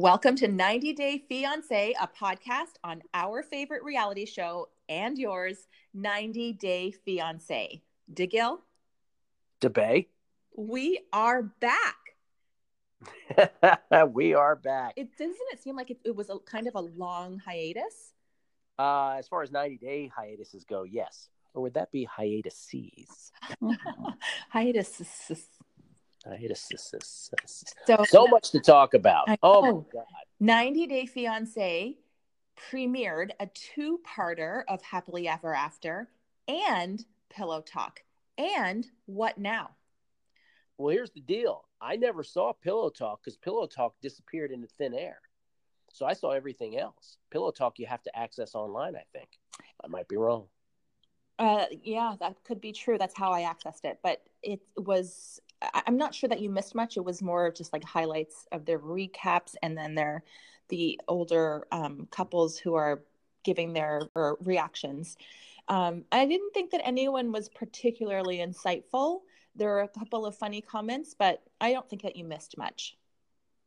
Welcome to 90 Day Fiancé, a podcast on our favorite reality show and yours, 90 Day Fiancé. DeGil, DeBay? we are back. we are back. It doesn't it seem like it, it was a kind of a long hiatus? Uh, as far as 90 day hiatuses go, yes. Or would that be hiatuses? hiatuses? Hiatus. Hiatuses. So, So much to talk about. I Oh my. God. 90 Day Fiancé premiered a two parter of Happily Ever After and Pillow Talk. And What Now? Well, here's the deal. I never saw Pillow Talk because Pillow Talk disappeared into thin air. So I saw everything else. Pillow Talk you have to access online, I think. I might be wrong. Uh, yeah, that could be true. That's how I accessed it. But it was, I- I'm not sure that you missed much. It was more just like highlights of their recaps and then their, the older um, couples who are giving their or reactions. Um, I didn't think that anyone was particularly insightful. There were a couple of funny comments, but I don't think that you missed much.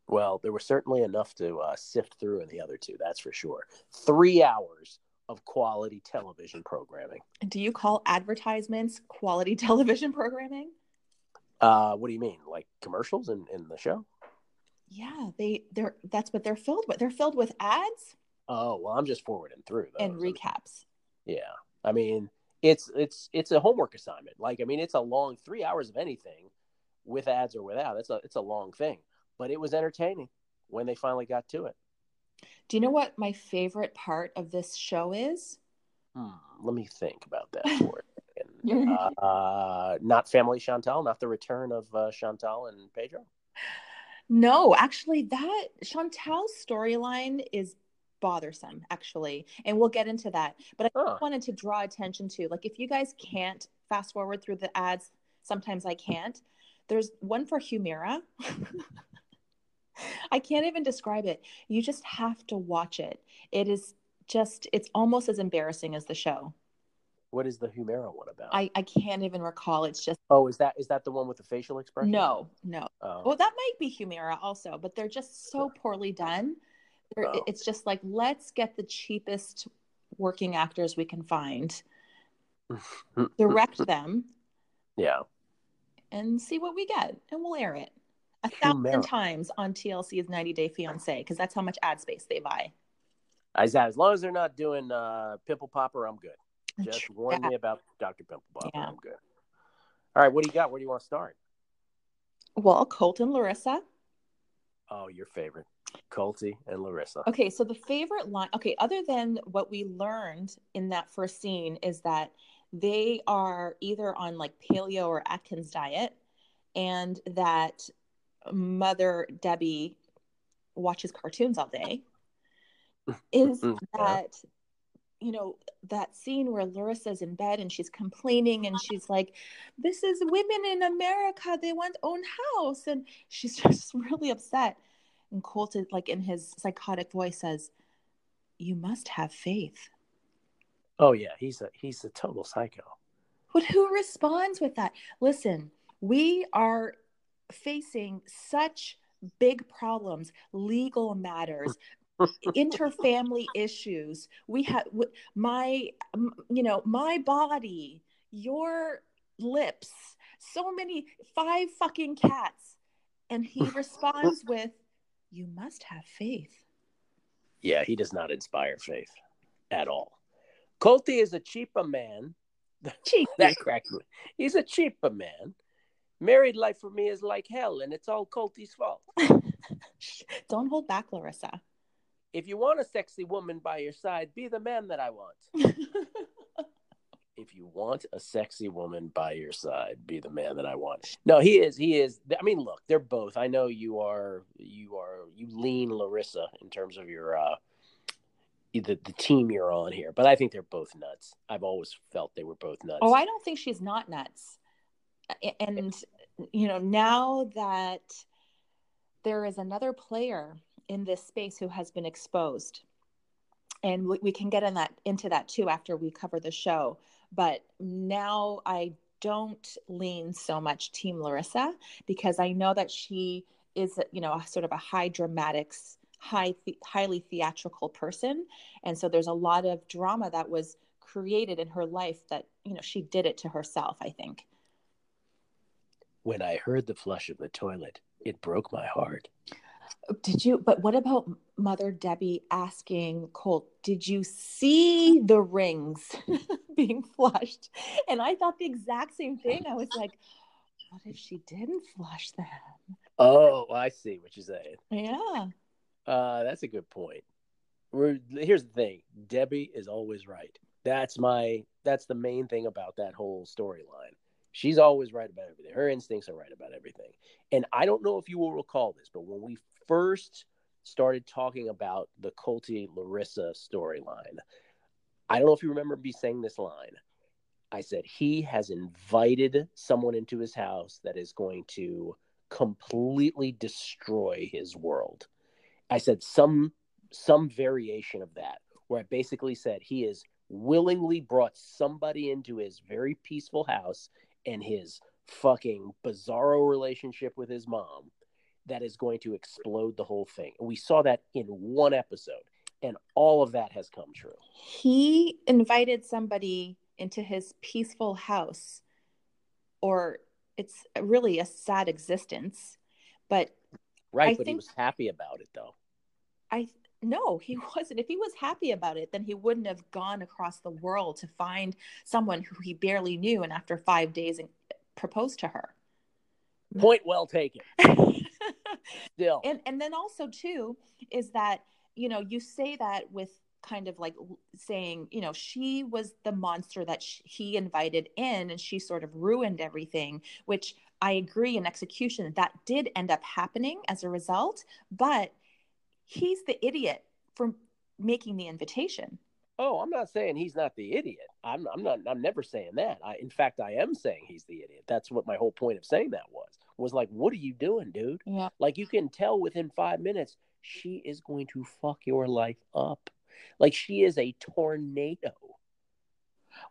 Well, there was certainly enough to uh, sift through in the other two, that's for sure. Three hours of quality television programming. Do you call advertisements quality television programming? Uh, what do you mean? Like commercials in, in the show? Yeah, they they're that's what they're filled with. They're filled with ads Oh, well, I'm just forwarding through those. and I mean, recaps. Yeah. I mean, it's it's it's a homework assignment. Like, I mean, it's a long three hours of anything with ads or without. It's a it's a long thing. But it was entertaining when they finally got to it. Do you know what my favorite part of this show is? Hmm, let me think about that for. Uh, not family Chantel, not the return of uh, Chantel and Pedro. No, actually, that Chantel's storyline is bothersome, actually, and we'll get into that. But I Huh. wanted to draw attention to, like, if you guys can't fast forward through the ads, sometimes I can't. There's one for Humira. I can't even describe it. You just have to watch it. It is just, it's almost as embarrassing as the show. What is the Humira one about? I, I can't even recall. It's just, oh, is that is that the one with the facial expression? no, no. Oh. Well, that might be Humira also, but they're just so poorly done. Oh. It's just like, let's get the cheapest working actors we can find, direct them, yeah. and see what we get, and we'll air it a thousand Humira. times on TLC's 90 Day Fiance because that's how much ad space they buy. As, as long as they're not doing uh, Pimple Popper, I'm good. Just warn me about Dr. Pimple Popper. Yeah. I'm good. All right, what do you got? Where do you want to start? Well, Colton and Larissa. Oh, your favorite, Colty and Larissa. Okay, so the favorite line, okay, other than what we learned in that first scene is that they are either on like paleo or Atkins diet, and that Mother Debbie watches cartoons all day. Is Yeah. that you know that scene where Larissa's in bed and she's complaining and she's like, "This is women in America. They want own house," and she's just really upset. And Colton, like in his psychotic voice, says, "You must have faith." Oh yeah, he's a he's a total psycho. But who responds with that? Listen, we are facing such big problems, legal matters, interfamily issues. We have my, you know, my body, your lips, so many, five fucking cats. And he responds with, You must have faith. Yeah, he does not inspire faith at all. Colty is a cheaper man. Cheap. That cracked me. He's a cheaper man. Married life for me is like hell, and it's all Colty's fault. Don't hold back, Larissa. If you want a sexy woman by your side, be the man that I want. if you want a sexy woman by your side, be the man that I want. No, he is. He is. I mean, look, they're both. I know you are. You are. You lean Larissa in terms of your uh, the the team you're on here, but I think they're both nuts. I've always felt they were both nuts. Oh, I don't think she's not nuts. And, you know, now that there is another player in this space who has been exposed, and we, we can get in that into that too after we cover the show. But now I don't lean so much Team Larissa because I know that she is, you know, a sort of a high dramatics, high highly theatrical person. And so there's a lot of drama that was created in her life that you know she did it to herself i think. When i heard the flush of the toilet it broke my heart did you but what about mother debbie asking colt did you see the rings being flushed? And i thought the exact same thing. I was like what if she didn't flush them? Oh i see what you're saying. Yeah. Uh that's a good point. We're, here's the thing. Debbie is always right. That's my that's the main thing about that whole storyline. She's always right about everything. Her instincts are right about everything. And i don't know if you will recall this but when we first started talking about the colty larissa storyline i don't know if you remember me saying this line. I said he has invited someone into his house that is going to completely destroy his world. I said some some variation of that where i basically said he is willingly brought somebody into his very peaceful house and his fucking bizarro relationship with his mom that is going to explode the whole thing. We saw that in one episode, and all of that has come true. He invited somebody into his peaceful house, or it's really a sad existence, but right. I but think, he was happy about it, though. I no, he wasn't. If he was happy about it, then he wouldn't have gone across the world to find someone who he barely knew and after five days and proposed to her. Point well taken. Still. And and then also too is that, you know, you say that with kind of like saying, you know, she was the monster that she, he invited in and she sort of ruined everything, which I agree in execution that did end up happening as a result, but he's the idiot for making the invitation. Oh, I'm not saying he's not the idiot. I'm, I'm not. I'm never saying that. I, in fact, I am saying he's the idiot. That's what my whole point of saying that was. Was like, what are you doing, dude? Yeah. Like you can tell within five minutes she is going to fuck your life up. Like she is a tornado.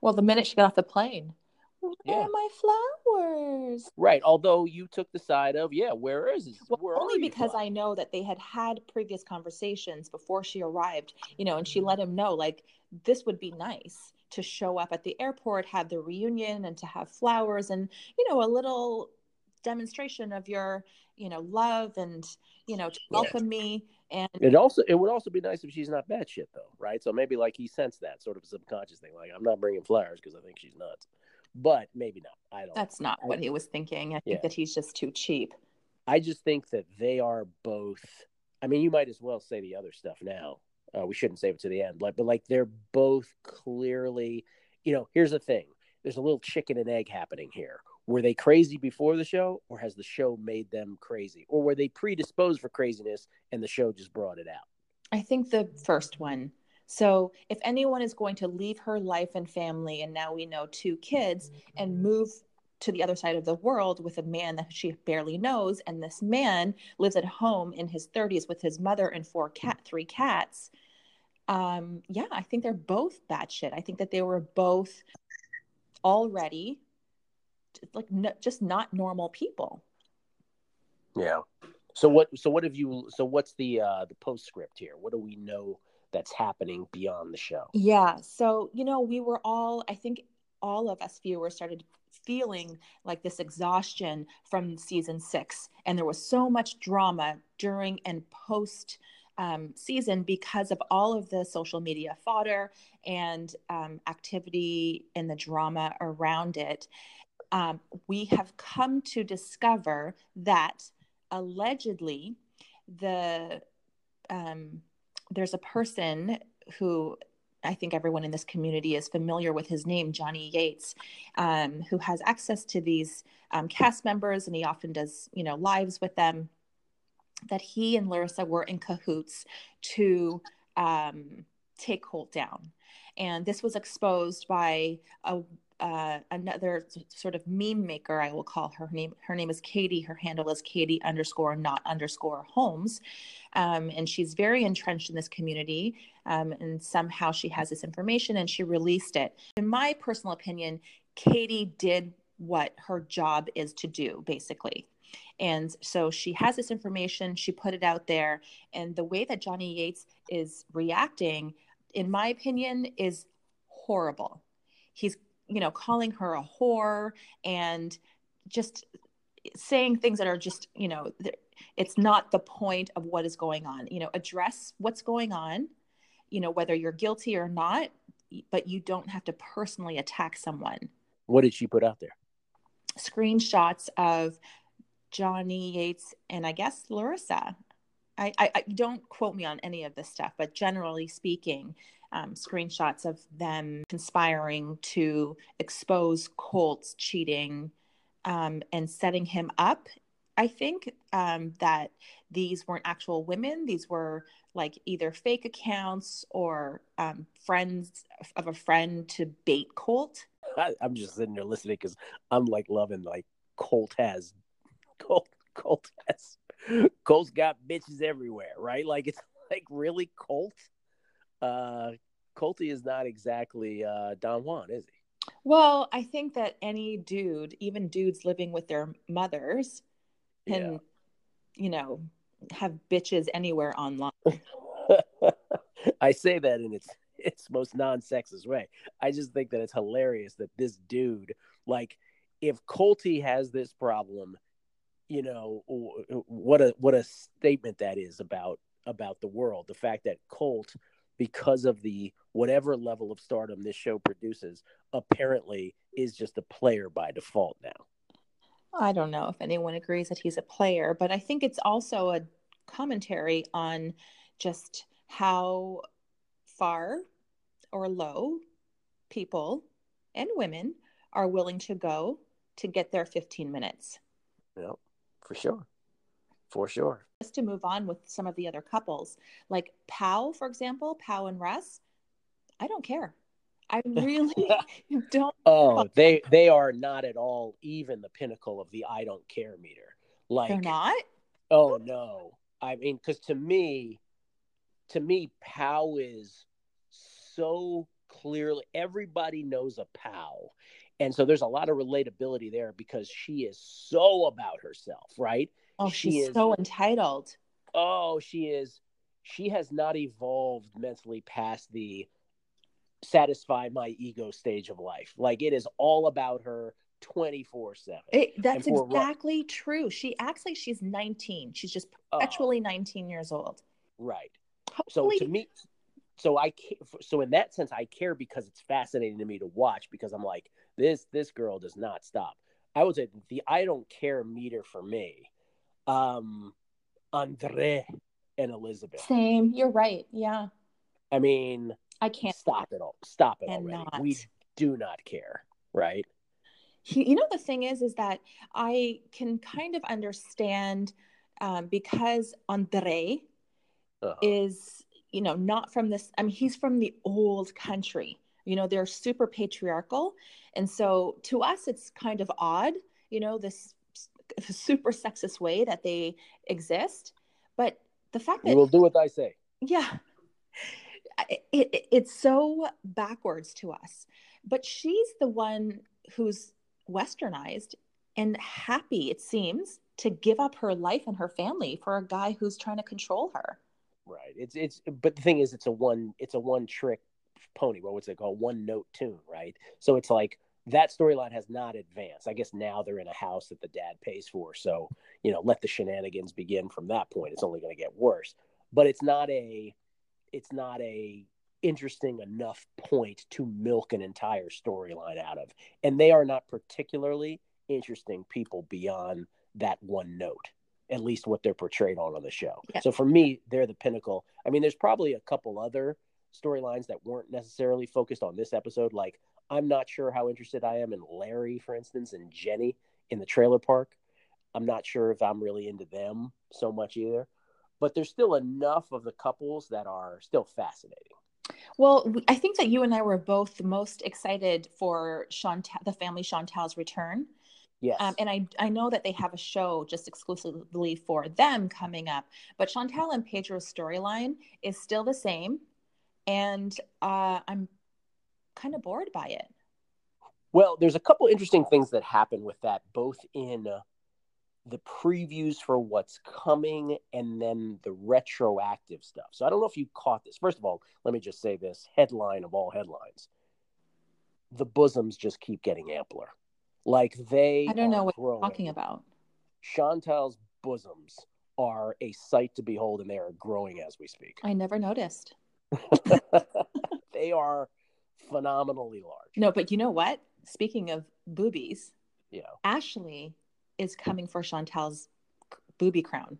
Well, the minute she got off the plane, where Yeah. are my flowers? Right. Although you took the side of, yeah, where is this? Well, Where only because from? I know that they had had previous conversations before she arrived, you know, and she mm-hmm. let him know like this would be nice to show up at the airport, have the reunion, and to have flowers and you know a little demonstration of your you know love and you know to Yeah. welcome me and It also it would also be nice if she's not bad shit though, right? So maybe like he sensed that sort of subconscious thing, like I'm not bringing flowers because I think she's nuts, but maybe not. I don't. that's not I- what he was thinking. I think Yeah. that he's just too cheap. I just think that they are both. I mean, you might as well say the other stuff now. Uh, we shouldn't save it to the end, like, but like they're both clearly. You know, here's the thing: there's a little chicken and egg happening here. Were they crazy before the show, or has the show made them crazy, or were they predisposed for craziness and the show just brought it out? I think the first one. So, if anyone is going to leave her life and family, and now we know two kids, and move to the other side of the world with a man that she barely knows, and this man lives at home in his 30s with his mother and four cat, three cats. Um, yeah, I think they're both bad shit I think that they were both already like no, just not normal people. Yeah. So what? So what have you? So what's the uh the postscript here? What do we know that's happening beyond the show? Yeah. So, you know, we were all, I think all of us viewers started feeling like this exhaustion from season six. And there was so much drama during and post um, season because of all of the social media fodder and um, activity and the drama around it. Um, we have come to discover that allegedly the um, there's a person who I think everyone in this community is familiar with his name, Johnny Yates, um, who has access to these um, cast members, and he often does, you know, lives with them. That he and Larissa were in cahoots to um, take Colt down, and this was exposed by a uh, another sort of meme maker, I will call her. her name. Her name is Katie. Her handle is Katie underscore not underscore Holmes, um, and she's very entrenched in this community. Um, and somehow she has this information, and she released it. In my personal opinion, Katie did what her job is to do, basically. And so she has this information, she put it out there. And the way that Johnny Yates is reacting, in my opinion, is horrible. He's, you know, calling her a whore and just saying things that are just, you know, it's not the point of what is going on. You know, address what's going on, you know, whether you're guilty or not, but you don't have to personally attack someone. What did she put out there? Screenshots of Johnny Yates and I guess Larissa. I, I, I don't quote me on any of this stuff, but generally speaking, um, screenshots of them conspiring to expose Colt's cheating um, and setting him up. I think um, that these weren't actual women; these were like either fake accounts or um, friends of a friend to bait Colt. I, am just sitting there listening because I'm like loving like Colt has Colt Colt has Colt's got bitches everywhere, right? Like it's like really Colt. Uh Colty is not exactly uh Don Juan, is he? Well, I think that any dude, even dudes living with their mothers, can, yeah. you know, have bitches anywhere online. I say that in its its most non-sexist way. I just think that it's hilarious that this dude, like, if Colty has this problem, you know, what a what a statement that is about about the world. The fact that Colt, because of the whatever level of stardom this show produces, apparently is just a player by default now. I don't know if anyone agrees that he's a player, but I think it's also a commentary on just how far or low people and women are willing to go to get their 15 minutes. Yeah, for sure. For sure. Just to move on with some of the other couples, like Pow, for example, Pow and Russ, I don't care. I really don't. Oh, they they are not at all even the pinnacle of the I don't care meter. Like they're not. Oh no, I mean, because to me, to me, Pow is so clearly everybody knows a Pow. And so there's a lot of relatability there because she is so about herself, right? Oh, she she's is, so entitled. Oh, she is. She has not evolved mentally past the satisfy my ego stage of life. Like it is all about her 24 7. That's exactly true. She acts like she's 19. She's just perpetually uh, 19 years old. Right. Hopefully. So to me, so I so in that sense, I care because it's fascinating to me to watch because I'm like, this this girl does not stop. I would say the I don't care meter for me, um, Andre and Elizabeth. Same. You're right. Yeah. I mean, I can't stop it all. Stop it already. Not. We do not care, right? You know, the thing is, is that I can kind of understand um, because Andre uh-huh. is, you know, not from this. I mean, he's from the old country. You know, they're super patriarchal, and so to us, it's kind of odd. You know, this super sexist way that they exist, but the fact that you will do what I say. Yeah, it, it, it's so backwards to us but she's the one who's westernized and happy it seems to give up her life and her family for a guy who's trying to control her. Right. It's it's but the thing is it's a one it's a one trick pony what was it called? One note tune right? So it's like that storyline has not advanced i guess now they're in a house that the dad pays for so you know let the shenanigans begin from that point it's only going to get worse but it's not a it's not a interesting enough point to milk an entire storyline out of. And they are not particularly interesting people beyond that one note, at least what they're portrayed on on the show. Yeah. So for me, they're the pinnacle. I mean, there's probably a couple other storylines that weren't necessarily focused on this episode. Like, I'm not sure how interested I am in Larry, for instance, and Jenny in the trailer park. I'm not sure if I'm really into them so much either but there's still enough of the couples that are still fascinating. Well, I think that you and I were both most excited for Chantel, the family Chantel's return. Yes. Um, and I, I know that they have a show just exclusively for them coming up, but Chantel and Pedro's storyline is still the same. And uh, I'm kind of bored by it. Well, there's a couple interesting things that happen with that, both in uh, the previews for what's coming and then the retroactive stuff. So I don't know if you caught this. First of all, let me just say this headline of all headlines. The bosoms just keep getting ampler. Like they I don't know what growing. you're talking about. Chantel's bosoms are a sight to behold and they are growing as we speak. I never noticed. they are phenomenally large. No, but you know what? Speaking of boobies, Yeah. Ashley is coming for Chantel's booby crown.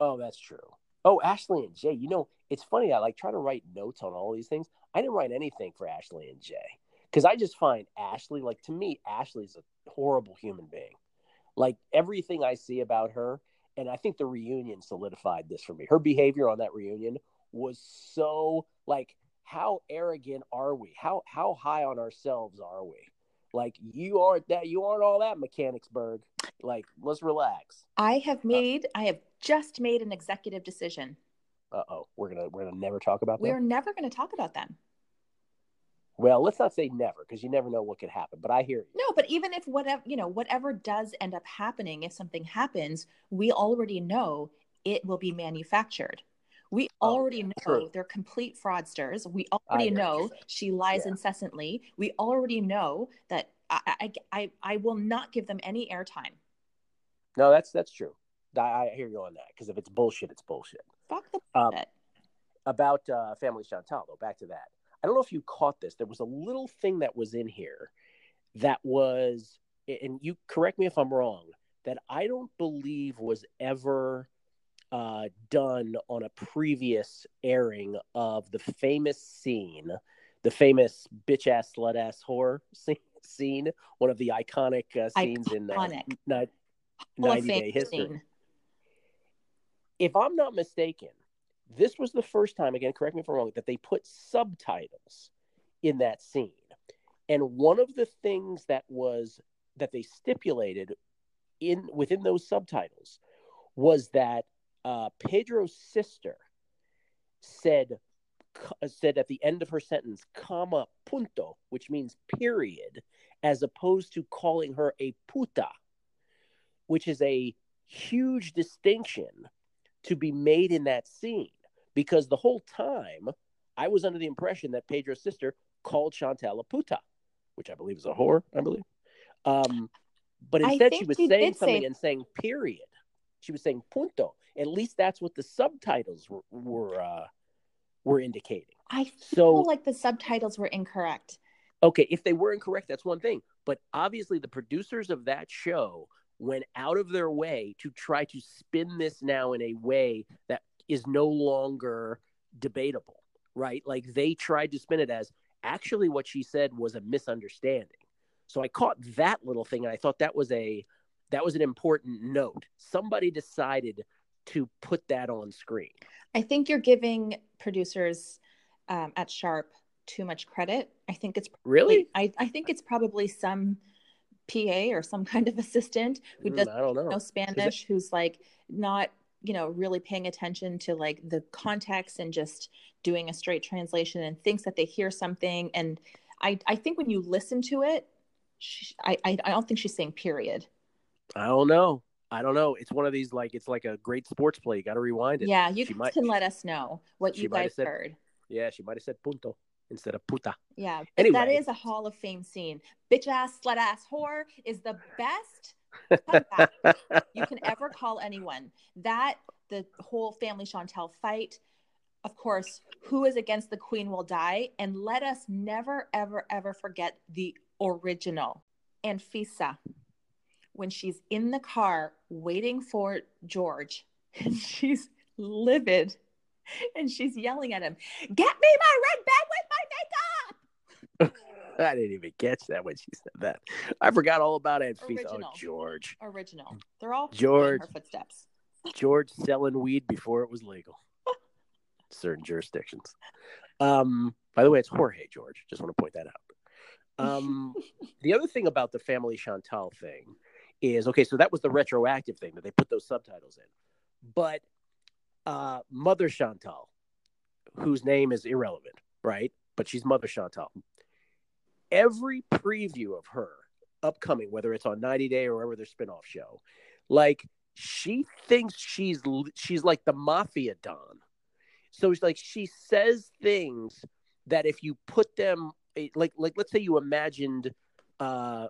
Oh, that's true. Oh, Ashley and Jay. You know, it's funny. I like try to write notes on all these things. I didn't write anything for Ashley and Jay because I just find Ashley, like to me, Ashley's a horrible human being. Like everything I see about her, and I think the reunion solidified this for me. Her behavior on that reunion was so like, how arrogant are we? How how high on ourselves are we? Like you aren't that. You aren't all that Mechanicsburg. Like let's relax. I have made, I have just made an executive decision. Uh oh, we're gonna we're gonna never talk about that. We're never to talk about them. Well, let's not say never because you never know what could happen. But I hear you. No, but even if whatever, you know, whatever does end up happening, if something happens, we already know it will be manufactured. We Oh, already know true. they're complete fraudsters. We already know she lies Yeah. incessantly. We already know that I, I, I, I will not give them any airtime. No, that's that's true. I, I hear you on that because if it's bullshit, it's bullshit. Fuck the Um, bullshit. about uh, Family Chantel, though, back to that. I don't know if you caught this. There was a little thing that was in here that was, and you correct me if I'm wrong, that I don't believe was ever uh, done on a previous airing of the famous scene, the famous bitch ass slut ass whore scene, scene one of the iconic uh, scenes in uh, Iconic. ni- 90 Day history scene. if I'm not mistaken, this was the first time, again, correct me if I'm wrong, that they put subtitles in that scene. And one of the things that was that they stipulated in within those subtitles was that uh, Pedro's sister said said at the end of her sentence, comma punto, which means period, as opposed to calling her a puta, which is a huge distinction to be made in that scene because the whole time I was under the impression that Pedro's sister called Chantel a puta, which I believe is a whore, I believe. Um, but instead, she was saying something say- and saying period. She was saying punto. At least that's what the subtitles were were, uh, were indicating. I feel So- like the subtitles were incorrect. Okay, if they were incorrect, that's one thing. But obviously, the producers of that show went out of their way to try to spin this now in a way that is no longer debatable, right? Like they tried to spin it as actually what she said was a misunderstanding. So I caught that little thing and I thought that was a that was an important note. Somebody decided to put that on screen. I think you're giving producers um, at Sharp too much credit. I think it's Really? I, I think it's probably some PA or some kind of assistant who Mm, doesn't know. know Spanish, who's like not, you know, really paying attention to like the context and just doing a straight translation and thinks that they hear something. And I, I think when you listen to it, she, I, I, I don't think she's saying period. I don't know. I don't know. It's one of these like it's like a great sports play. You got to rewind it. Yeah, you She guys might- can let us know what you've guys said- heard. Yeah, she might have said punto instead of puta. Yeah, Anyway. is a Hall of Fame scene. Bitch ass, slut ass, whore is the best you can ever call anyone. That the whole family Chantel fight. Of course, who is against the queen will die. And let us never, ever, ever forget the original Anfisa when she's in the car waiting for George and she's livid and she's yelling at him, Get me my red bed with my makeup. I didn't even catch that when she said that. I forgot all about Fisa. Oh, George. Original. They're all George. her footsteps. George selling weed before it was legal. Certain jurisdictions. Um, by the way, it's Jorge George. Just want to point that out. Um, the other thing about the family Chantel thing is okay, so that was the retroactive thing that they put those subtitles in. But uh, Mother Chantel, whose name is irrelevant, right? But she's Mother Chantel. Every preview of her upcoming, whether it's on 90 Day or whatever their spinoff show, like she thinks she's she's like the mafia don. So it's like she says things that if you put them eh, like like let's say you imagined uh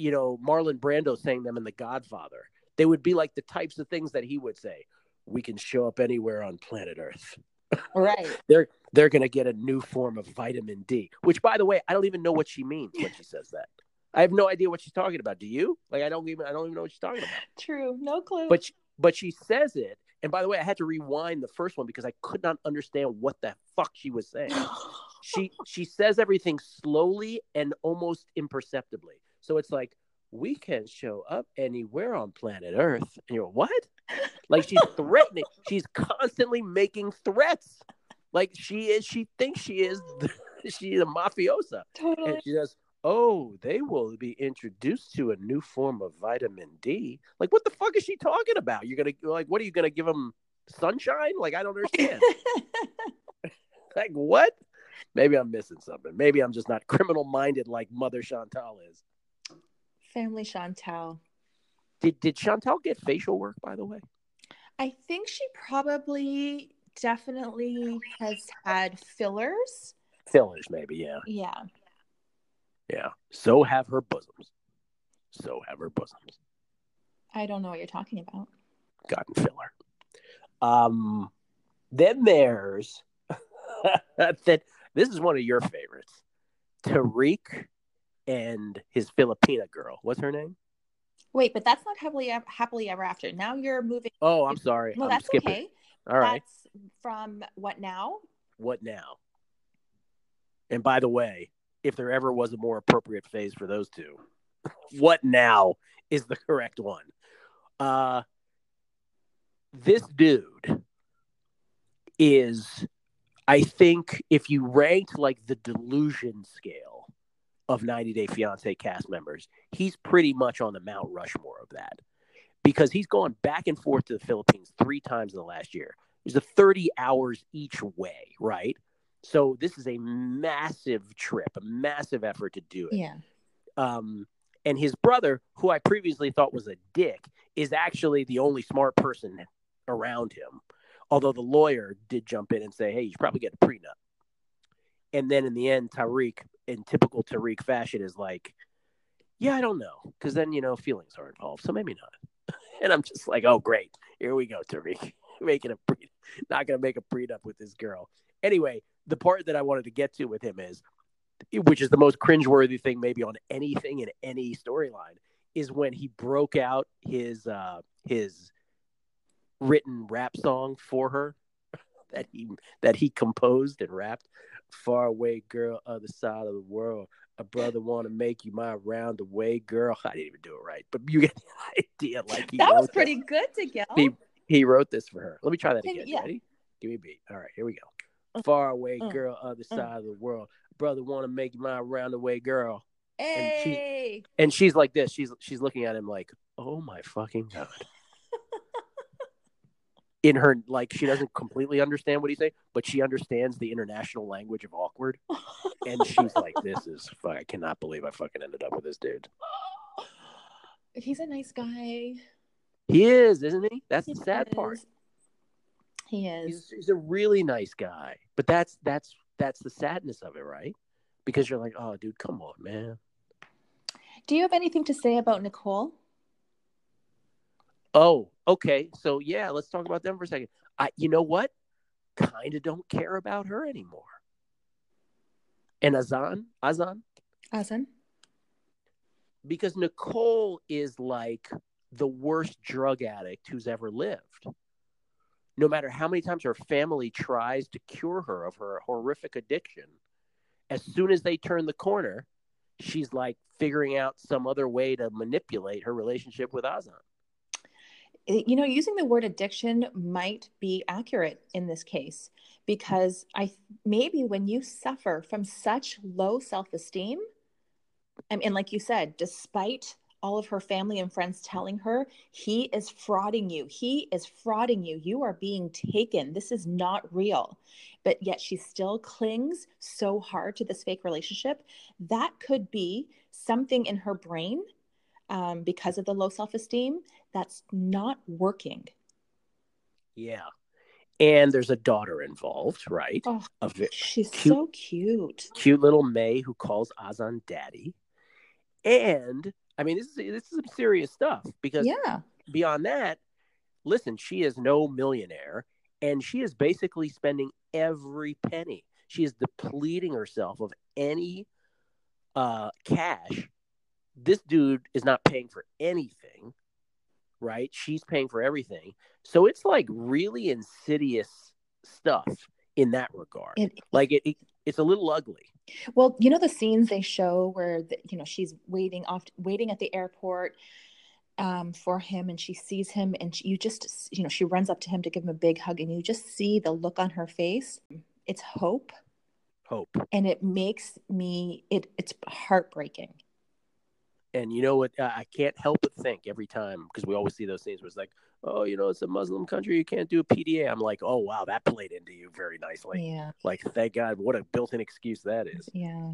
you know Marlon Brando saying them in The Godfather, they would be like the types of things that he would say. We can show up anywhere on planet Earth. Right. they're they're gonna get a new form of vitamin D. Which by the way, I don't even know what she means when she says that. I have no idea what she's talking about. Do you? Like I don't even I don't even know what she's talking about. True. No clue. But she, but she says it. And by the way, I had to rewind the first one because I could not understand what the fuck she was saying. she she says everything slowly and almost imperceptibly. So it's like we can show up anywhere on planet Earth. And you're what? Like she's threatening. she's constantly making threats. Like she is. She thinks she is. She's a mafiosa. Totally. And she says, "Oh, they will be introduced to a new form of vitamin D." Like, what the fuck is she talking about? You're gonna like, what are you gonna give them sunshine? Like, I don't understand. like, what? Maybe I'm missing something. Maybe I'm just not criminal minded like Mother Chantel is. Family Chantel. Did did Chantel get facial work by the way? I think she probably definitely has had fillers. Fillers, maybe, yeah. Yeah. Yeah. So have her bosoms. So have her bosoms. I don't know what you're talking about. Gotten filler. Um then there's that this is one of your favorites. Tarik and his Filipina girl. What's her name? Wait, but that's not happily happily ever after. Now you're moving. Oh, I'm sorry. No, I'm that's skipping. okay. All right. That's from what now? What now? And by the way, if there ever was a more appropriate phase for those two, what now is the correct one. Uh this dude is I think if you ranked like the delusion scale of 90 Day Fiance cast members, he's pretty much on the Mount Rushmore of that because he's gone back and forth to the Philippines three times in the last year. There's a 30 hours each way, right? So this is a massive trip, a massive effort to do it. Yeah. Um, and his brother, who I previously thought was a dick, is actually the only smart person around him. Although the lawyer did jump in and say, "Hey, you should probably get a prenup." And then in the end, Tarik, in typical Tarik fashion, is like, "Yeah, I don't know," because then you know feelings are involved, so maybe not. and I'm just like, "Oh, great, here we go, Tarik, making a pre, not gonna make a prenup with this girl." Anyway, the part that I wanted to get to with him is, which is the most cringeworthy thing maybe on anything in any storyline, is when he broke out his uh his written rap song for her that he that he composed and rapped. Far away girl, other side of the world. A brother want to make you my round away girl. I didn't even do it right, but you get the idea. Like he That was pretty this. good to go. He he wrote this for her. Let me try that again. yeah. Ready? Give me a beat. All right, here we go. Uh, Far away uh, girl, other uh. side of the world. Brother want to make you my round away girl. and she- hey. And she's like this. She's she's looking at him like, oh my fucking god. In her like she doesn't completely understand what he's saying, but she understands the international language of awkward. And she's like, This is fuck I cannot believe I fucking ended up with this dude. He's a nice guy. He is, isn't he? That's He the sad part. He is. He's, he's a really nice guy. But that's that's that's the sadness of it, right? Because you're like, oh dude, come on, man. Do you have anything to say about Nicole? Oh, okay. So yeah, let's talk about them for a second. I you know what? Kind of don't care about her anymore. And Azan, Azan, Azan, because Nicole is like the worst drug addict who's ever lived. No matter how many times her family tries to cure her of her horrific addiction, as soon as they turn the corner, she's like figuring out some other way to manipulate her relationship with Azan. You know using the word addiction might be accurate in this case because i maybe when you suffer from such low self-esteem I mean, like you said despite all of her family and friends telling her he is frauding you. He is frauding you. You are being taken. This is not real. But yet she still clings so hard to this fake relationship. That could be something in her brain um, because of the low self esteem that's not working. Yeah. And there's a daughter involved, right? Oh, vi- she's cute- so cute. cute little May who calls Azan daddy. And I mean, this is this is some serious stuff because Yeah. beyond that, listen, she is no millionaire and she is basically spending every penny. She is depleting herself of any uh cash. This dude is not paying for anything, right? She's paying for everything. So it's like really insidious stuff in that regard. It, like it, it it's a little ugly. well, you know the scenes they show where the, you know she's waiting off, waiting at the airport um, for him, and she sees him, and she, you just you know she runs up to him to give him a big hug, and you just see the look on her face. It's hope, Hope. and it makes me it it's heartbreaking. And you know what? I can't help but think every time because we always see those things where it's like, oh, you know, it's a Muslim country, you can't do a PDA. I'm like, oh wow, that played into you very nicely. yeah, Like, thank God, what a built-in excuse that is. yeah.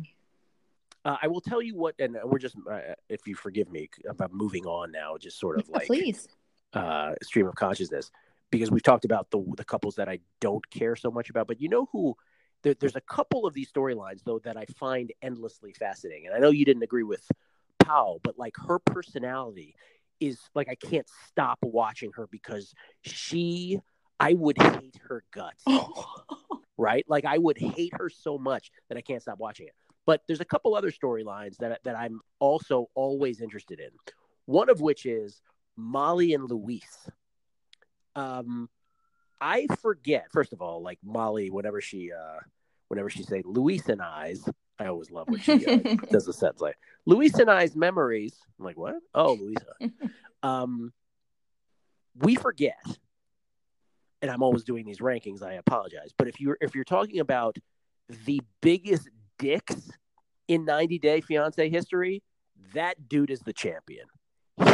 Uh, I will tell you what, and we're just, uh, if you forgive me, about moving on now, just sort of like please. uh, stream of consciousness, because we've talked about the the couples that I don't care so much about, but you know who? There, there's a couple of these storylines though that I find endlessly fascinating, and I know you didn't agree with But like her personality is like I can't stop watching her because she, I would hate her guts right? Like I would hate her so much that I can't stop watching it. But there's a couple other storylines that that I'm also always interested in. One of which is Molly and Luis. Um, I forget. First of all, like Molly, whenever she uh, whenever she say Luis and I's, I always love when she uh, does the sentence like Luis and I's memories. I'm like, what? Oh, Louisa. um, we forget and I'm always doing these rankings. I apologize, but if you're if you're talking about the biggest dicks in 90 Day Fiance history, that dude is the champion.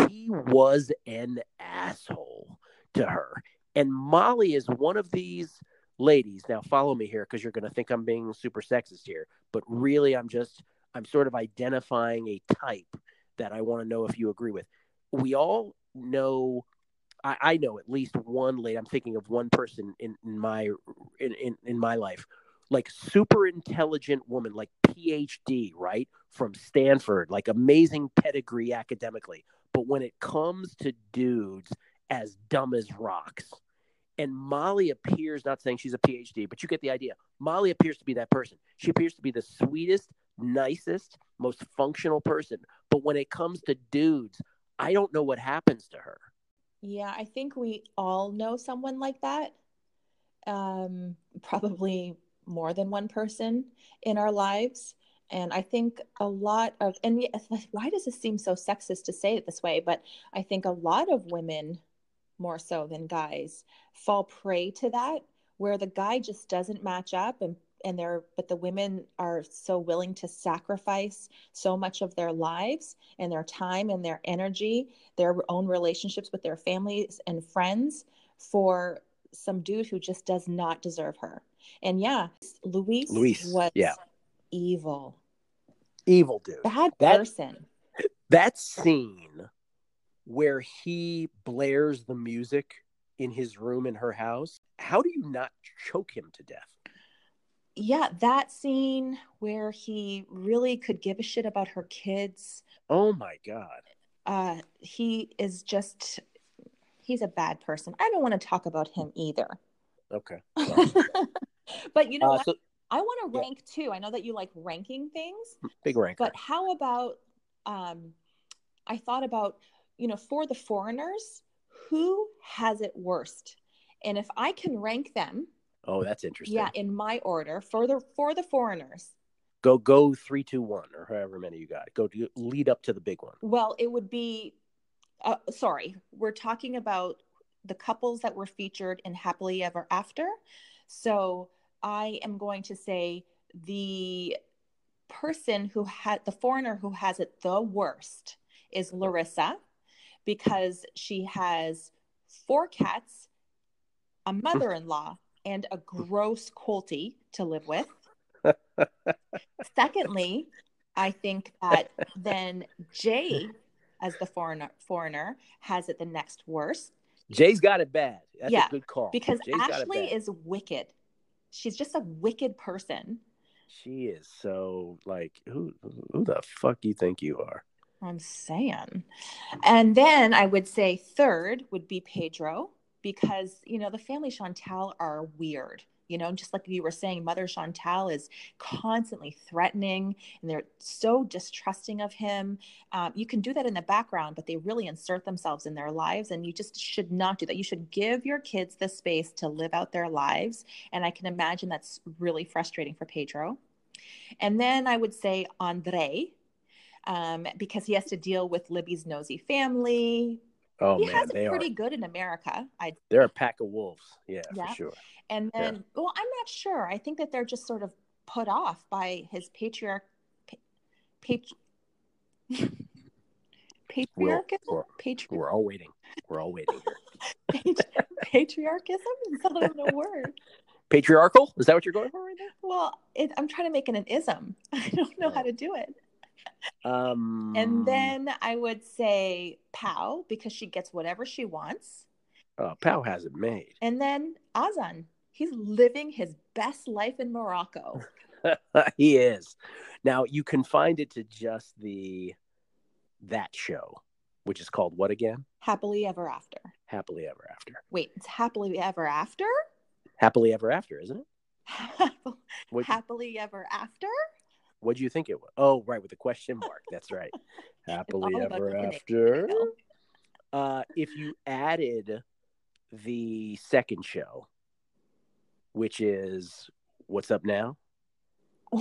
He was an asshole to her, and Molly is one of these ladies. Now, follow me here because you're going to think I'm being super sexist here, but really, I'm just I'm sort of identifying a type that I want to know if you agree with. We all know I, I know at least one lady. I'm thinking of one person in, in my in, in, in my life, like super intelligent woman, like PhD, right from Stanford, like amazing pedigree academically. But when it comes to dudes as dumb as rocks, and Molly appears not saying she's a PhD, but you get the idea. Molly appears to be that person. She appears to be the sweetest, nicest, most functional person. But when it comes to dudes, I don't know what happens to her. Yeah, I think we all know someone like that. Um, probably more than one person in our lives. And I think a lot of, and why does this seem so sexist to say it this way? But I think a lot of women, more so than guys, fall prey to that, where the guy just doesn't match up and and they're but the women are so willing to sacrifice so much of their lives and their time and their energy their own relationships with their families and friends for some dude who just does not deserve her and yeah luis, Luis, was yeah. evil Evil dude. bad That- person that scene where he blares the music in his room in her house how do you not choke him to death? Yeah that scene where he really could give a shit about her kids. Oh my god. Uh he is just he's a bad person. I don't want to talk about him either. Okay. But you know uh, what? so i want to yeah. rank too. I know that you like ranking things big rank but how about um i thought about you know for the foreigners who has it worst? And if i can rank them oh that's interesting. yeah in my order for the for the foreigners. Go go three two one or however many you got. Go to lead up to the big one. Well it would be uh, sorry we're talking about the couples that were featured in happily ever after. So i am going to say the person who had the foreigner who has it the worst is larissa because she has four cats a mm-hmm. mother-in-law and a gross colty to live with secondly i think that then jay as the foreigner foreigner has it the next worst. Jay's got it bad. That's Yeah, a good call. Because Jay's Ashley is wicked. She's just a wicked person. She is so like who who the fuck you think you are? I'm saying. And then I would say third would be Pedro because, you know, the family Chantel are weird. You know, just like you were saying, Mother Chantel is constantly threatening and they're so distrusting of him. Um, you can do that in the background, but they really insert themselves in their lives. And you just should not do that. You should give your kids the space to live out their lives. And I can imagine that's really frustrating for Pedro. And then I would say Andre, um, because he has to deal with Libby's nosy family. Oh he man, has they it pretty are good in America. I they're a pack of wolves. Yeah, Yeah. for sure. and Yeah. then well, I'm not sure. I think that they're just sort of put off by his patriarch, pa- patri- patriarchism, we're- Patri- We're all waiting. We're all waiting here. patriarchism. Is that even a word? Patriarchal? Is that what you're going for right now? Well, it, I'm trying to make it an ism. I don't know how to do it. Um And then I would say Pow because she gets whatever she wants. uh, Pow has it made. And then Azan, he's living his best life in Morocco. he is. Now you confined it to just the that show, which is called what again? Happily ever after. Happily Ever After. Wait, it's happily ever after? Happily Ever After, isn't it? Happily ever after? What do you think it was? Oh, right, with a question mark. That's right. Happily Ever After. Uh, if you added the second show, which is What's Up Now?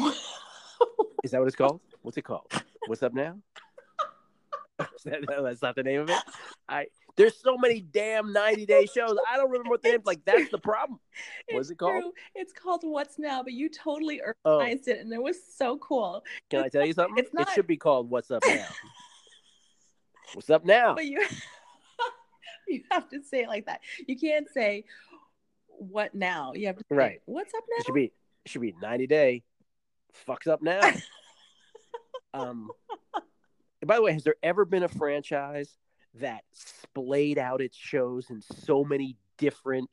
Is that what it's called? What's it called? What's Up Now? That- no, that's not the name of it. I there's so many damn 90 day shows. I don't remember what the name. It's Like that's the problem. What's It's it called? true. It's called What's Now, but you totally Oh. organized it and it was so cool. Can I tell you something? It's not- It should be called What's Up Now. What's up now? But you you have to say it like that. You can't say what now. You have to say Right. what's up It now? should be it should be 90 day fucks up now. um by the way, has there ever been a franchise that splayed out its shows in so many different,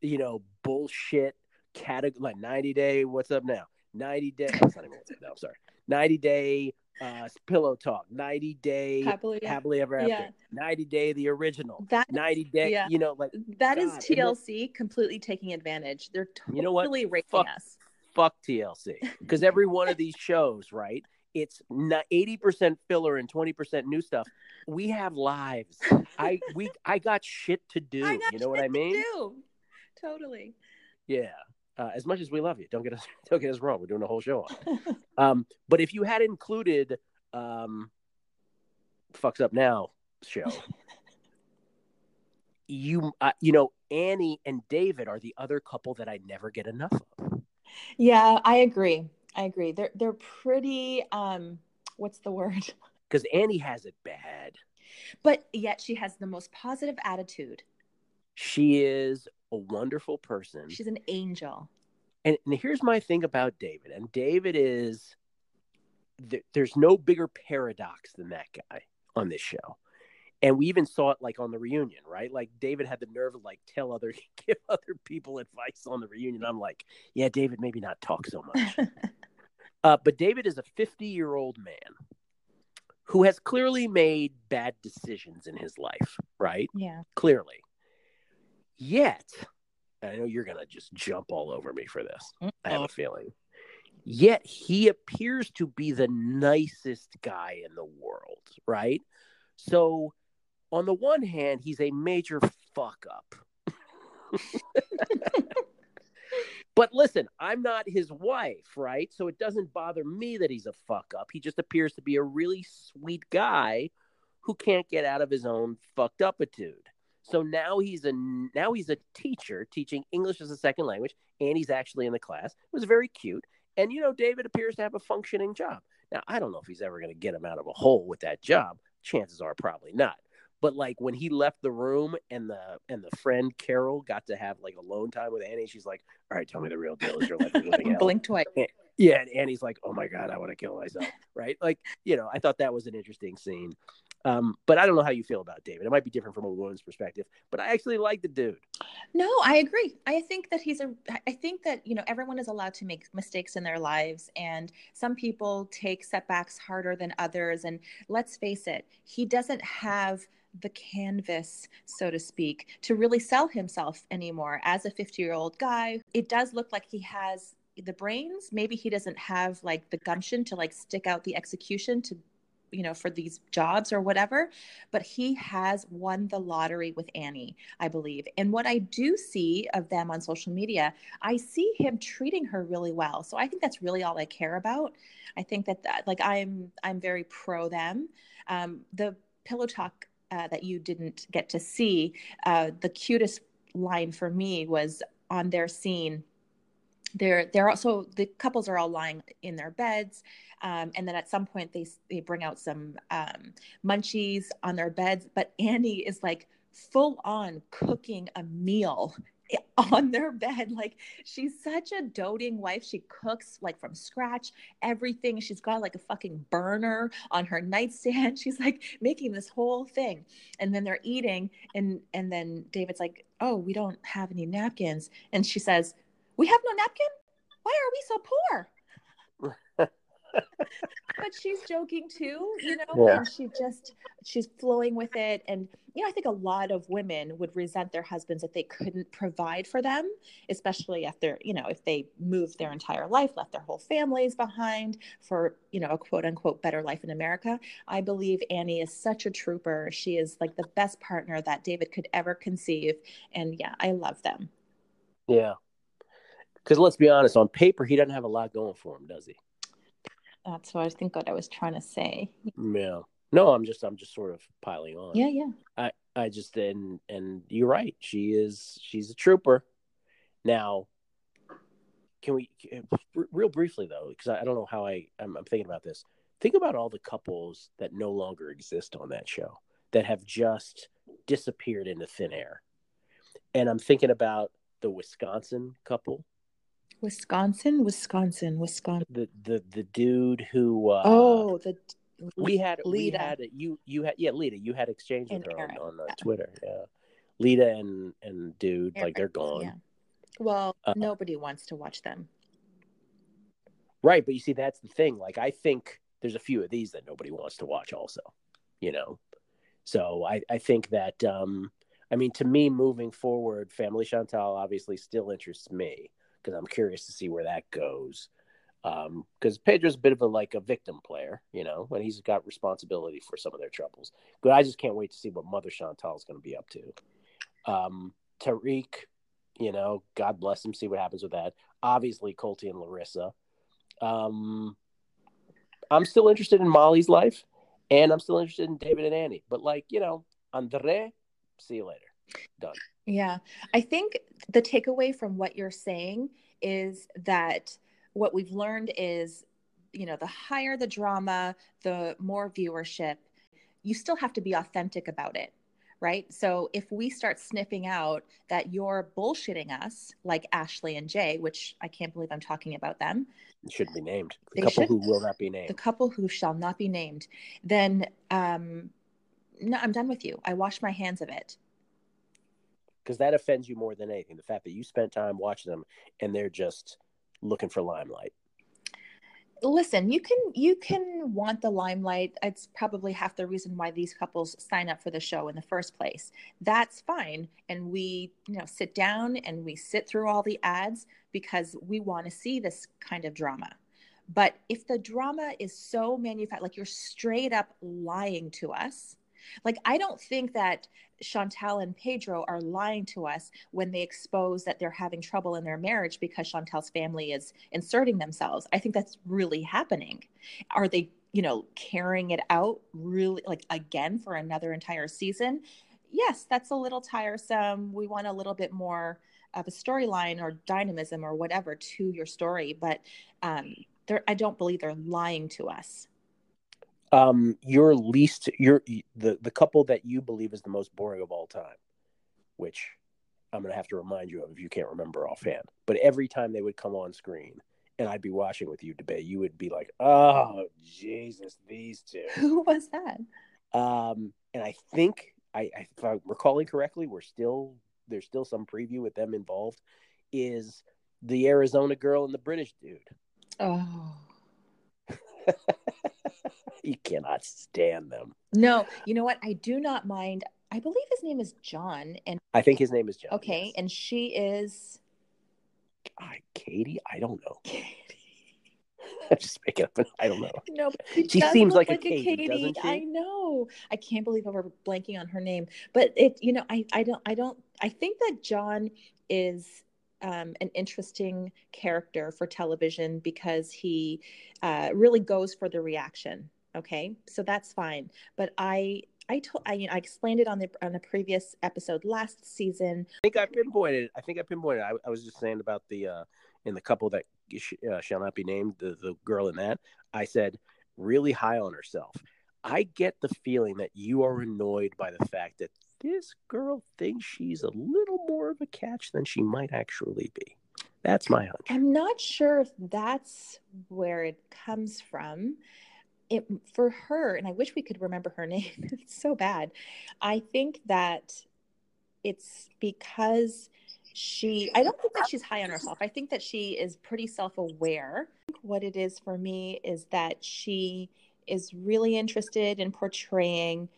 you know, bullshit category like 90 day what's up now? 90 day that's not even what's up now, I'm sorry. 90 day uh pillow talk, 90 day Happily, happily ever after, Yeah. 90 day the original, that 90 day, yeah. you know, like that is God, then- TLC completely taking advantage. They're totally You know what? raping Fuck. us. fuck TLC because every one of these shows, right? It's not eighty percent filler and twenty percent new stuff. We have lives. I we I got shit to do. You know what I to mean? do. Totally. Yeah. Uh, as much as we love you, don't get us don't get us wrong. We're doing a whole show on. Um, but if you had included um, fucks up now show, you uh, you know Annie and David are the other couple that I never get enough of. Yeah, I agree. I agree. They're they're pretty um what's the word? Because Annie has it bad. But yet she has the most positive attitude. She is a wonderful person. She's an angel. And, and here's my thing about David. And David is th- there's no bigger paradox than that guy on this show. And we even saw it like on the reunion, right? Like David had the nerve to like tell other give other people advice on the reunion. I'm like, yeah, David, maybe not talk so much. uh, but David is a 50 year old man who has clearly made bad decisions in his life, right? yeah. clearly. Yet, I know you're going to just jump all over me for this. I have a feeling. Yet, he appears to be the nicest guy in the world, right? So, on the one hand, he's a major fuck up. but listen, I'm not his wife, right? So it doesn't bother me that he's a fuck up. He just appears to be a really sweet guy who can't get out of his own fucked upitude. So now he's a now he's a teacher teaching English as a second language, and he's actually in the class. It was very cute, and you know David appears to have a functioning job. Now I don't know if he's ever going to get him out of a hole with that job. Chances are probably not. But like when he left the room and the and the friend Carol got to have like alone time with Annie, she's like, "All right, tell me the real deal. Is your life living hell?" Blink twice. Yeah, and Annie's like, "Oh my god, I want to kill myself." Right? Like, you know, I thought that was an interesting scene. Um, but I don't know how you feel about David. It might be different from a woman's perspective, but I actually like the dude. No, I agree. I think that he's a. I think that you know everyone is allowed to make mistakes in their lives, and some people take setbacks harder than others. And let's face it, he doesn't have the canvas, so to speak, to really sell himself anymore as a 50 year old guy. It does look like he has the brains. Maybe he doesn't have like the gumption to like stick out the execution to you know for these jobs or whatever but he has won the lottery with annie i believe and what i do see of them on social media i see him treating her really well so i think that's really all i care about i think that, that like i'm i'm very pro them um, the pillow talk uh, that you didn't get to see uh, the cutest line for me was on their scene. They're they're also the couples are all lying in their beds um, and then at some point they they bring out some um, munchies on their beds but annie is like full on cooking a meal on their bed. Like she's such a doting wife. She cooks like from scratch everything. She's got like a fucking burner on her nightstand. She's like making this whole thing. And then they're eating and and then david's like oh we don't have any napkins. And she says we have no napkin? Why are we so poor but she's joking too, you know, yeah. and she just she's flowing with it. And you know, I think a lot of women would resent their husbands if they couldn't provide for them, especially after, you know, if they moved their entire life, left their whole families behind for, you know, a quote unquote better life in America. I believe Annie is such a trooper. She is like the best partner that David could ever conceive. And yeah, I love them. Yeah. Because let's be honest, on paper, he doesn't have a lot going for him, does he? That's what I think what I was trying to say. Yeah. No, I'm just I'm just sort of piling on. Yeah, yeah. I I just and and you're right. She is she's a trooper. Now, can we real briefly though, because I, I, don't know how I I'm, I'm thinking about this. Think about all the couples that no longer exist on that show that have just disappeared into thin air. And I'm thinking about the Wisconsin couple Wisconsin, Wisconsin, Wisconsin. The the the dude who uh, oh the we had Leida. we had you you had yeah Leida you had exchange with and her Aaron. on, on uh, Twitter yeah Leida and and dude Aaron. like they're gone. Yeah. Well, uh, nobody wants to watch them. Right, but you see that's the thing. Like I think there's a few of these that nobody wants to watch also. You know. So I I think that um I mean to me moving forward Family Chantel obviously still interests me because I'm curious to see where that goes. Because um, Pedro's a bit of a like a victim player, you know, when he's got responsibility for some of their troubles. But I just can't wait to see what Mother Chantel is going to be up to. Um, Tarik, you know, God bless him. See what happens with that. Obviously, Colty and Larissa. Um, I'm still interested in Molly's life, and I'm still interested in David and Annie. But like, you know, Andre, see you later. Done. Yeah. I think the takeaway from what you're saying is that what we've learned is, you know, the higher the drama, the more viewership, you still have to be authentic about it. Right. So if we start sniffing out that you're bullshitting us, like Ashley and Jay, which I can't believe I'm talking about them. It shouldn't be named. The couple should, who will not be named. The couple who shall not be named. Then, um, no, I'm done with you. I wash my hands of it because that offends you more than anything. The fact that you spent time watching them and they're just looking for limelight. Listen, you can you can want the limelight. It's probably half the reason why these couples sign up for the show in the first place. That's fine, and we you know sit down and we sit through all the ads because we want to see this kind of drama. But if the drama is so manufactured, like you're straight up lying to us, like, I don't think that Chantel and Pedro are lying to us when they expose that they're having trouble in their marriage because Chantel's family is inserting themselves. I think that's really happening. Are they, you know, carrying it out really like again for another entire season? Yes, that's a little tiresome. We want a little bit more of a storyline or dynamism or whatever to your story, but um, I don't believe they're lying to us um your least your the the couple that you believe is the most boring of all time which i'm gonna have to remind you of if you can't remember offhand but every time they would come on screen and i'd be watching with you debate you would be like oh jesus these two who was that Um, and I think I, I, if I'm recalling correctly, we're still there's still some preview with them involved. Is the Arizona girl and the British dude? Oh. you cannot stand them. No, you know what? I do not mind. I believe his name is John, and I think his name is John. okay, yes. and she is I, Katie. I don't know. I'm just making up. I don't know. no. She, seems look like a Katie, doesn't she? I know. I can't believe we're blanking on her name, but it. You know, I. I don't. I don't. I think that John is um, an interesting character for television because he uh, really goes for the reaction. Okay, so that's fine. But I. I told I, you know, I explained it on the on the previous episode last season. I think I pinpointed. I think I pinpointed. I, I was just saying about the uh in the couple that sh- uh, shall not be named. The the girl in that. I said really high on herself. I get the feeling that you are annoyed by the fact that this girl thinks she's a little more of a catch than she might actually be. That's my hunch. I'm not sure if that's where it comes from. It for her, and I wish we could remember her name. It's so bad. I think that it's because she I don't think that she's high on herself. I think that she is pretty self-aware. What it is for me is that she is really interested in portraying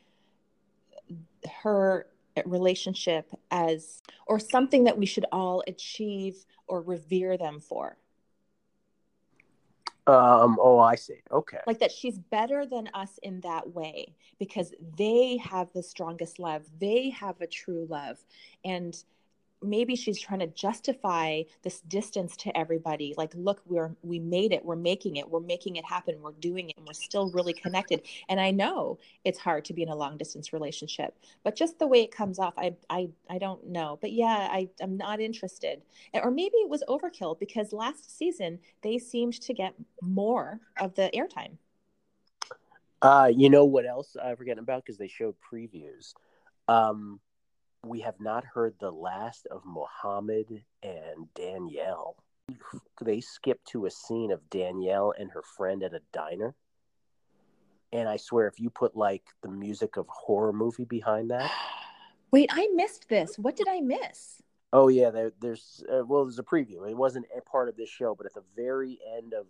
her relationship as or something that we should all achieve or revere them for. Um. Oh, I see. Okay. like that she's better than us in that way because they have the strongest love they have a true love and maybe she's trying to justify this distance to everybody. Like look we're we made it. We're making it. We're making it happen. We're doing it. And we're still really connected. And i know it's hard to be in a long distance relationship but just the way it comes off i i, I don't know. But yeah i i'm not interested. Or maybe it was overkill because last season they seemed to get more of the airtime. Uh, you know what else I'm forgetting about? Because they showed previews. Um, we have not heard the last of Mohammed and Danielle. They skip to a scene of Danielle and her friend at a diner. And I swear, if you put like the music of horror movie behind that, Wait, I missed this. What did I miss? oh yeah, there, there's uh, well, there's a preview. It wasn't a part of this show, but at the very end of,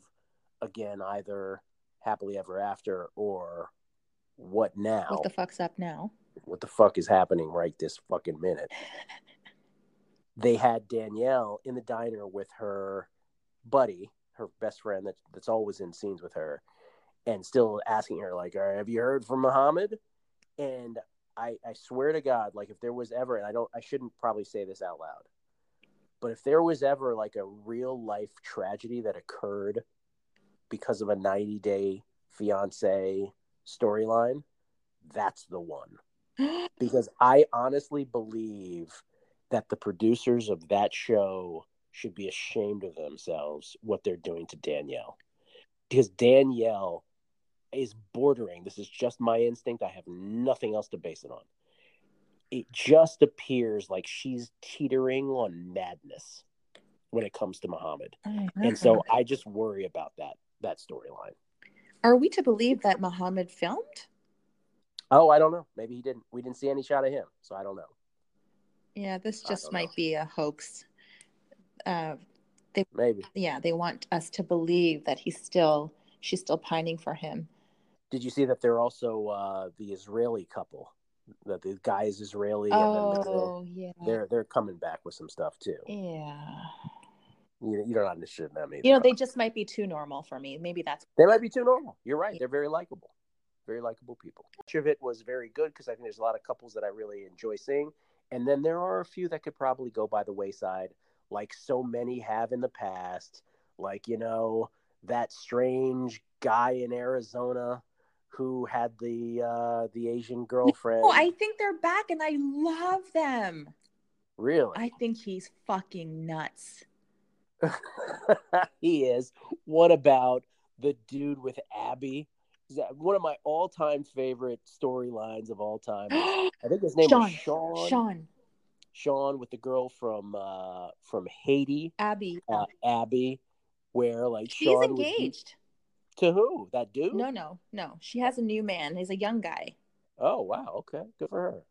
again, either Happily Ever After or What Now? What the fuck's up now? What the fuck is happening right this fucking minute. They had Danielle in the diner with her buddy, her best friend that, that's always in scenes with her, and still asking her, like, right, have you heard from Muhammad? And I, I swear to God, like if there was ever, and I don't, I shouldn't probably say this out loud, but if there was ever like a real life tragedy that occurred because of a 90 day fiance storyline, that's the one because I honestly believe that the producers of that show should be ashamed of themselves what they're doing to Danielle. Because Danielle is bordering, this is just my instinct, I have nothing else to base it on. It just appears like she's teetering on madness when it comes to Muhammad. Mm-hmm. And so I just worry about that that storyline. are we to believe that Muhammad filmed? Oh, I don't know. Maybe he didn't. We didn't see any shot of him, so I don't know. Yeah, this just might know. be a hoax. Uh, Maybe. yeah, they want us to believe that he's still, she's still pining for him. Did you see that they're also uh, the Israeli couple? That the guy is Israeli, and then the girl, Oh, yeah. they're they're coming back with some stuff too. Yeah. You you're not interested in them either. You know, they just might be too normal for me. Maybe that's they might be too normal. You're right. They're very likable, very likable people. Much of it was very good because I think there's a lot of couples that I really enjoy seeing, and then there are a few that could probably go by the wayside, like so many have in the past. Like you know that strange guy in Arizona who had the uh, the Asian girlfriend. Oh, I think they're back and I love them. really. I think he's fucking nuts. he is. What about the dude with Abby? One of my all-time favorite storylines of all time? I think his name Sean. was Sean. Sean, Sean with the girl from uh from Haiti, Abby, uh, Abby, where like she's Sean would be- engaged. to who? That dude? No, no, no. She has a new man. He's a young guy. Oh wow, okay, good for her.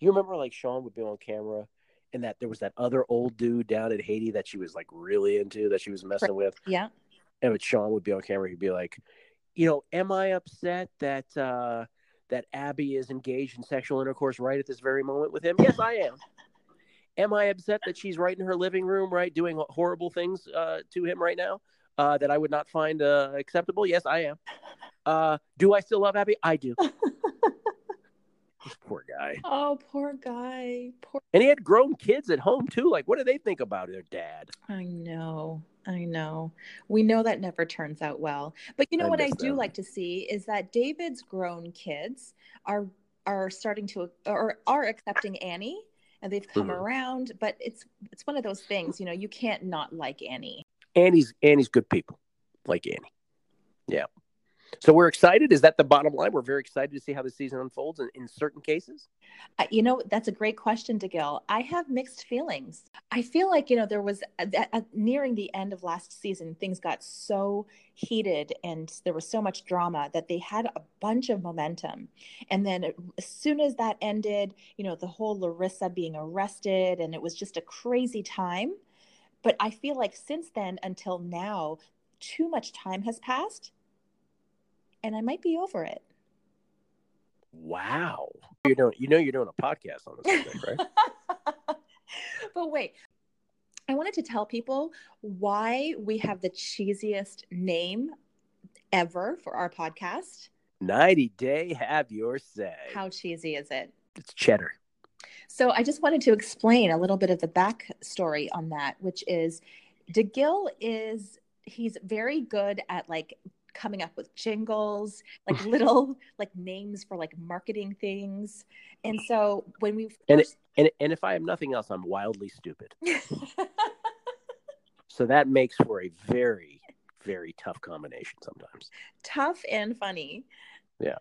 You remember like Sean would be on camera, and that there was that other old dude down in Haiti that she was like really into, that she was messing with. Yeah. And when Sean would be on camera, he'd be like, you know, am I upset that uh that Abby is engaged in sexual intercourse right at this very moment with him? Yes, I am. am I upset that she's right in her living room, right, doing horrible things uh, to him right now uh, that I would not find uh, acceptable? Yes, I am. Uh, do I still love Abby? I do. poor guy. Oh, poor guy. Poor. And he had grown kids at home too. Like, what do they think about their dad? I know. I know. We know that never turns out well. But you know I what I do them. like to see is that David's grown kids are are starting to or are accepting Annie and they've come Mhm. around, but it's it's one of those things, you know, you can't not like Annie. Annie's Annie's good people, like Annie. Yeah. So we're excited. Is that the bottom line? We're very excited to see how the season unfolds in, in certain cases. Uh, You know, that's a great question, DeGil. I have mixed feelings. I feel like, you know, there was uh, that- uh, nearing the end of last season, things got so heated and there was so much drama that they had a bunch of momentum. And then as soon as that ended, you know, the whole Larissa being arrested and it was just a crazy time. But I feel like since then until now, too much time has passed and I might be over it. Wow. You're doing you know you're doing a podcast on this subject, right? but wait, I wanted to tell people why we have the cheesiest name ever for our podcast. 90 day have your say. How cheesy is it? It's cheddar. So I just wanted to explain a little bit of the backstory on that, which is DeGill is he's very good at like coming up with jingles, like little like names for like marketing things. And so when we And first And and if I have nothing else, I'm wildly stupid. So that makes for a very, very tough combination sometimes. tough and funny. Yeah.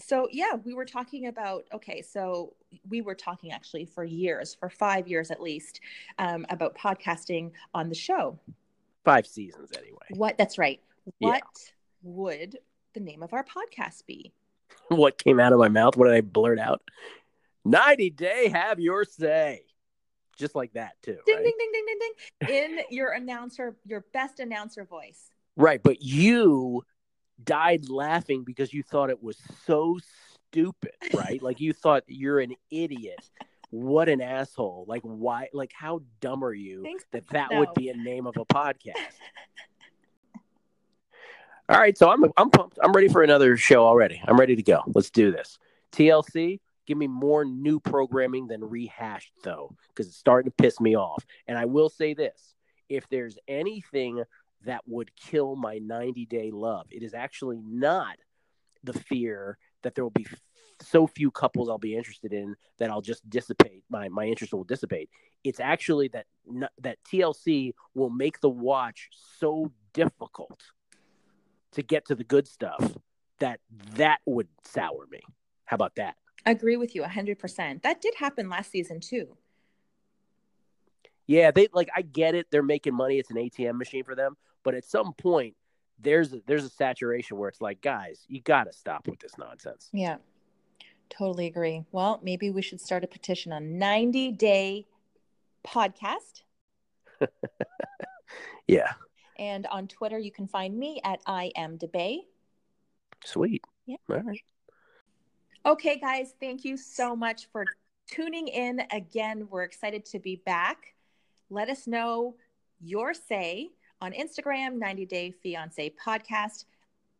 So yeah, we were talking about okay, so we were talking actually for years, for five years at least, um, about podcasting on the show. Five seasons anyway. What that's right. Yeah. Would the name of our podcast be? What came out of my mouth? What did I blurt out? 90 day have your say. Just like that too. Ding right? ding ding ding ding ding in your announcer, your best announcer voice. Right, but you died laughing because you thought it was so stupid, right? like you thought you're an idiot. What an asshole. Like why like how dumb are you Thanks. that that No. would be a name of a podcast? All right, so I'm I'm pumped. I'm ready for another show already. I'm ready to go. Let's do this. TLC, give me more new programming than rehashed though, because it's starting to piss me off. And I will say this: if there's anything that would kill my 90 day love, it is actually not the fear that there will be so few couples I'll be interested in that I'll just dissipate. My my interest will dissipate. It's actually that that TLC will make the watch so difficult to get to the good stuff that that would sour me. How about that? I agree with you 100%. That did happen last season too. Yeah, they like I get it. They're making money. It's an ATM machine for them. But at some point, there's a, there's a saturation where it's like, guys, you got to stop with this nonsense. Yeah, totally agree. Well, maybe we should start a petition on 90 day podcast. Yeah, And on Twitter, you can find me at I am DeBay. sweet. Yeah. All right. Okay, guys, thank you so much for tuning in again. We're excited to be back. Let us know your say on Instagram, 90 Day Fiance Podcast.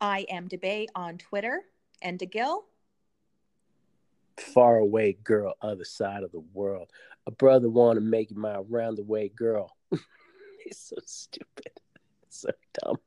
I am DeBay on Twitter. And DeGill, Far away girl, other side of the world. A brother want to make my round the way girl. He's so stupid so dumb.